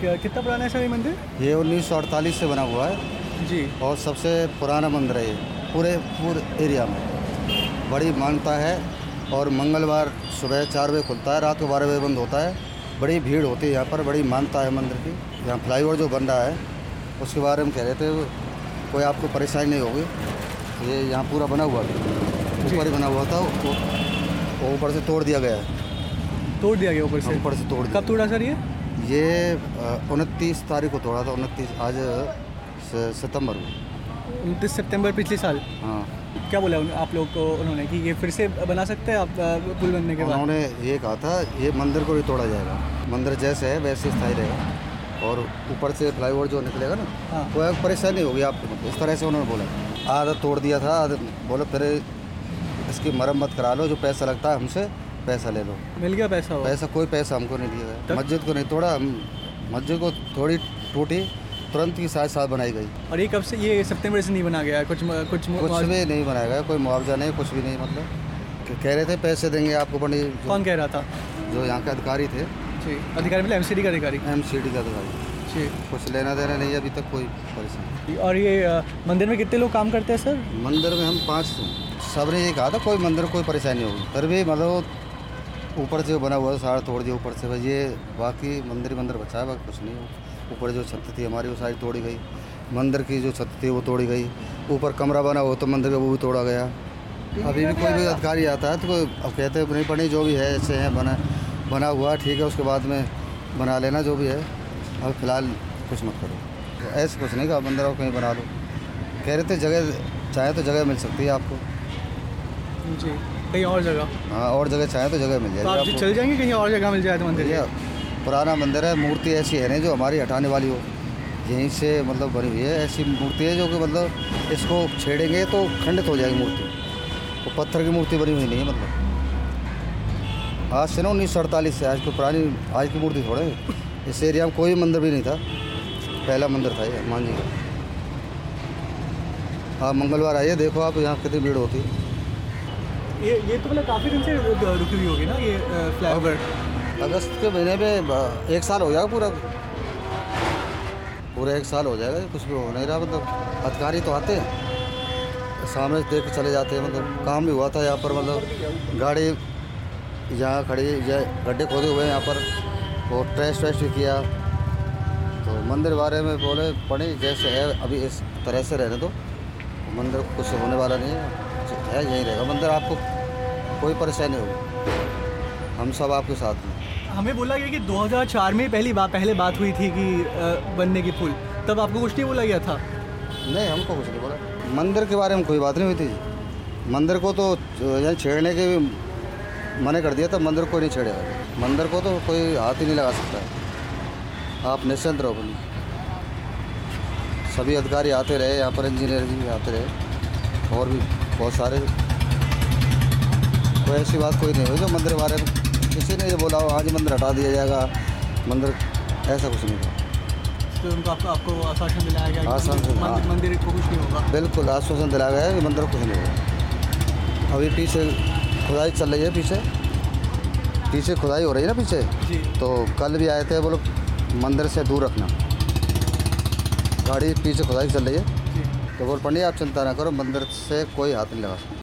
कितना पुराना है सर ये मंदिर? ये उन्नीस सौ अड़तालीस से बना हुआ है। जी। और सबसे पुराना मंदिर है ये पूरे पूरे एरिया में। बड़ी मान्यता है और मंगलवार सुबह चार बजे खुलता है रात को बारह बजे बंद होता है। बड़ी भीड़ होती है यहाँ पर बड़ी मान्यता है मंदिर की। यहाँ फ्लाईओवर जो बन रहा है उसके बारे में कह रहे थे कोई आपको परेशानी नहीं होगी। ये यहाँ पूरा बना हुआ था ऊपर ही बना हुआ था वो ऊपर से तोड़ दिया गया है। तोड़ दिया गया ऊपर से? ऊपर से तोड़ कब तोड़ा सर ये? ये उनतीस तारीख को तोड़ा था उनतीस आज सितंबर को। उनतीस सितंबर पिछले साल? हाँ। क्या बोला आप लोग को उन्होंने कि ये फिर से बना सकते हैं आप पुल बनने के बाद? उन्होंने ये कहा था ये मंदिर को भी तोड़ा जाएगा। मंदिर जैसे है वैसे स्थायी रहेगा। और ऊपर से फ्लाईओवर जो निकलेगा ना हाँ। कोई परेशानी होगी आपको मतलब इस तरह से उन्होंने बोला। आधा तोड़ दिया था आधा बोले फिर इसकी मरम्मत करा लो जो पैसा लगता है हमसे पैसा ले लो। मिल गया पैसा पैसा कोई पैसा हमको नहीं दिया गया मस्जिद को नहीं तोड़ा हम मस्जिद को थोड़ी टूटी तुरंत की साथ साथ बनाई गई। और ये कब से ये सितंबर से नहीं बना गया? कुछ कुछ कुछ भी नहीं बनाया गया कोई मुआवजा नहीं कुछ भी नहीं मतलब। कह रहे थे पैसे देंगे आपको बड़ी कौन कह रहा था? जो यहाँ के अधिकारी थे। जी अधिकारी मतलब एमसीडी का अधिकारी। एम के अधिकारी। जी। कुछ लेना देना नहीं अभी तक कोई परेशानी और ये मंदिर में कितने लोग काम करते हैं सर? मंदिर में हम पाँच सबने ये कहा था कोई मंदिर कोई परेशानी होगी। फिर भी मतलब ऊपर जो बना हुआ है सारा तोड़ दिया ऊपर से भाई ये बाकी मंदिर ही मंदिर बचा है, बाकी कुछ नहीं ऊपर जो छत थी हमारी, वो सारी तोड़ी गई। मंदिर की जो छत थी, वो तोड़ी गई। ऊपर कमरा बना हुआ तो मंदिर का वो भी तोड़ा गया। अभी भी कोई भी अधिकारी आता है तो कोई, अब कहते हैं, नहीं पढ़ी जो भी है, ऐसे हैं, बना बना हुआ, ठीक है, उसके बाद में बना लेना जो भी है। अब फ़िलहाल कुछ मत करो। ऐसे कुछ नहीं कहा मंदिर और कहीं बना लो। कह रहे थे जगह, चाहे तो जगह मिल सकती है आपको। जी। कहीं और जगह। हाँ और जगह चाहे तो जगह मिल तो आप जाएगी चल जाएँगे कहीं और जगह मिल जाए तो मंदिर? भैया पुराना मंदिर है मूर्ति ऐसी है नहीं जो हमारी हटाने वाली हो। यहीं से मतलब बनी हुई है ऐसी मूर्ति है जो कि मतलब इसको छेड़ेंगे तो खंडित हो जाएगी मूर्ति। वो पत्थर की मूर्ति बनी हुई नहीं है मतलब। आज से ना उन्नीस सौ अड़तालीस से आज को पुरानी आज की मूर्ति थोड़े। इस एरिया में कोई मंदिर भी नहीं था। पहला मंदिर था ये हनुमान जी। का आप मंगलवार आइए देखो आप यहाँ कितनी भीड़ होती है। ये ये तो मतलब काफ़ी दिन से रुकी हुई होगी ना ये फ्लाईओवर अगस्त के महीने में एक साल हो जाएगा पूरा। पूरा एक साल हो जाएगा, कुछ भी हो नहीं रहा मतलब अधिकारी तो आते हैं। सामने देख चले जाते हैं मतलब काम भी हुआ था यहाँ पर मतलब गाड़ी यहाँ खड़ी, या गड्ढे खोदे हुए हैं यहाँ पर और ट्रेस ट्रेस भी किया। तो मंदिर बारे में बोले पड़े जैसे है, अभी इस तरह से रहने दो। मंदिर कुछ होने वाला नहीं है। है यहीं रहेगा। मंदिर आपको कोई परेशानी होगी। हम सब आपके साथ हैं। हमें बोला गया कि 2004 में पहली बात पहले बात हुई थी कि बनने की पुल तब आपको कुछ नहीं बोला गया था? नहीं हमको कुछ नहीं बोला। मंदिर के बारे में कोई बात नहीं हुई थी। मंदिर को तो यहाँ छेड़ने के भी मना कर दिया था मंदिर को नहीं छेड़ेगा मंदिर को तो कोई हाथ ही नहीं लगा सकता आप निश्चिंत रहो सभी अधिकारी आते रहे यहाँ पर इंजीनियर भी आते रहे और भी बहुत सारे। कोई ऐसी बात कोई नहीं हुई जो मंदिर के बारे में किसी ने ये बोला हो आज मंदिर हटा दिया जाएगा मंदिर ऐसा कुछ नहीं था। तो उनको आपको आपको आश्वासन दिलाया गया आश्वासन, मंदिर- हाँ। को कुछ नहीं होगा। बिल्कुल आश्वासन दिलाया गया है कि मंदिर कुछ नहीं होगा। अभी पीछे खुदाई चल रही है पीछे। पीछे खुदाई हो रही है ना पीछे? तो कल भी आए थे बोलो मंदिर से दूर रखना। गाड़ी पीछे खुदाई चल रही है। बोल पंडित आप चिंता ना करो मंदिर से कोई हाथ नहीं लगा सकता।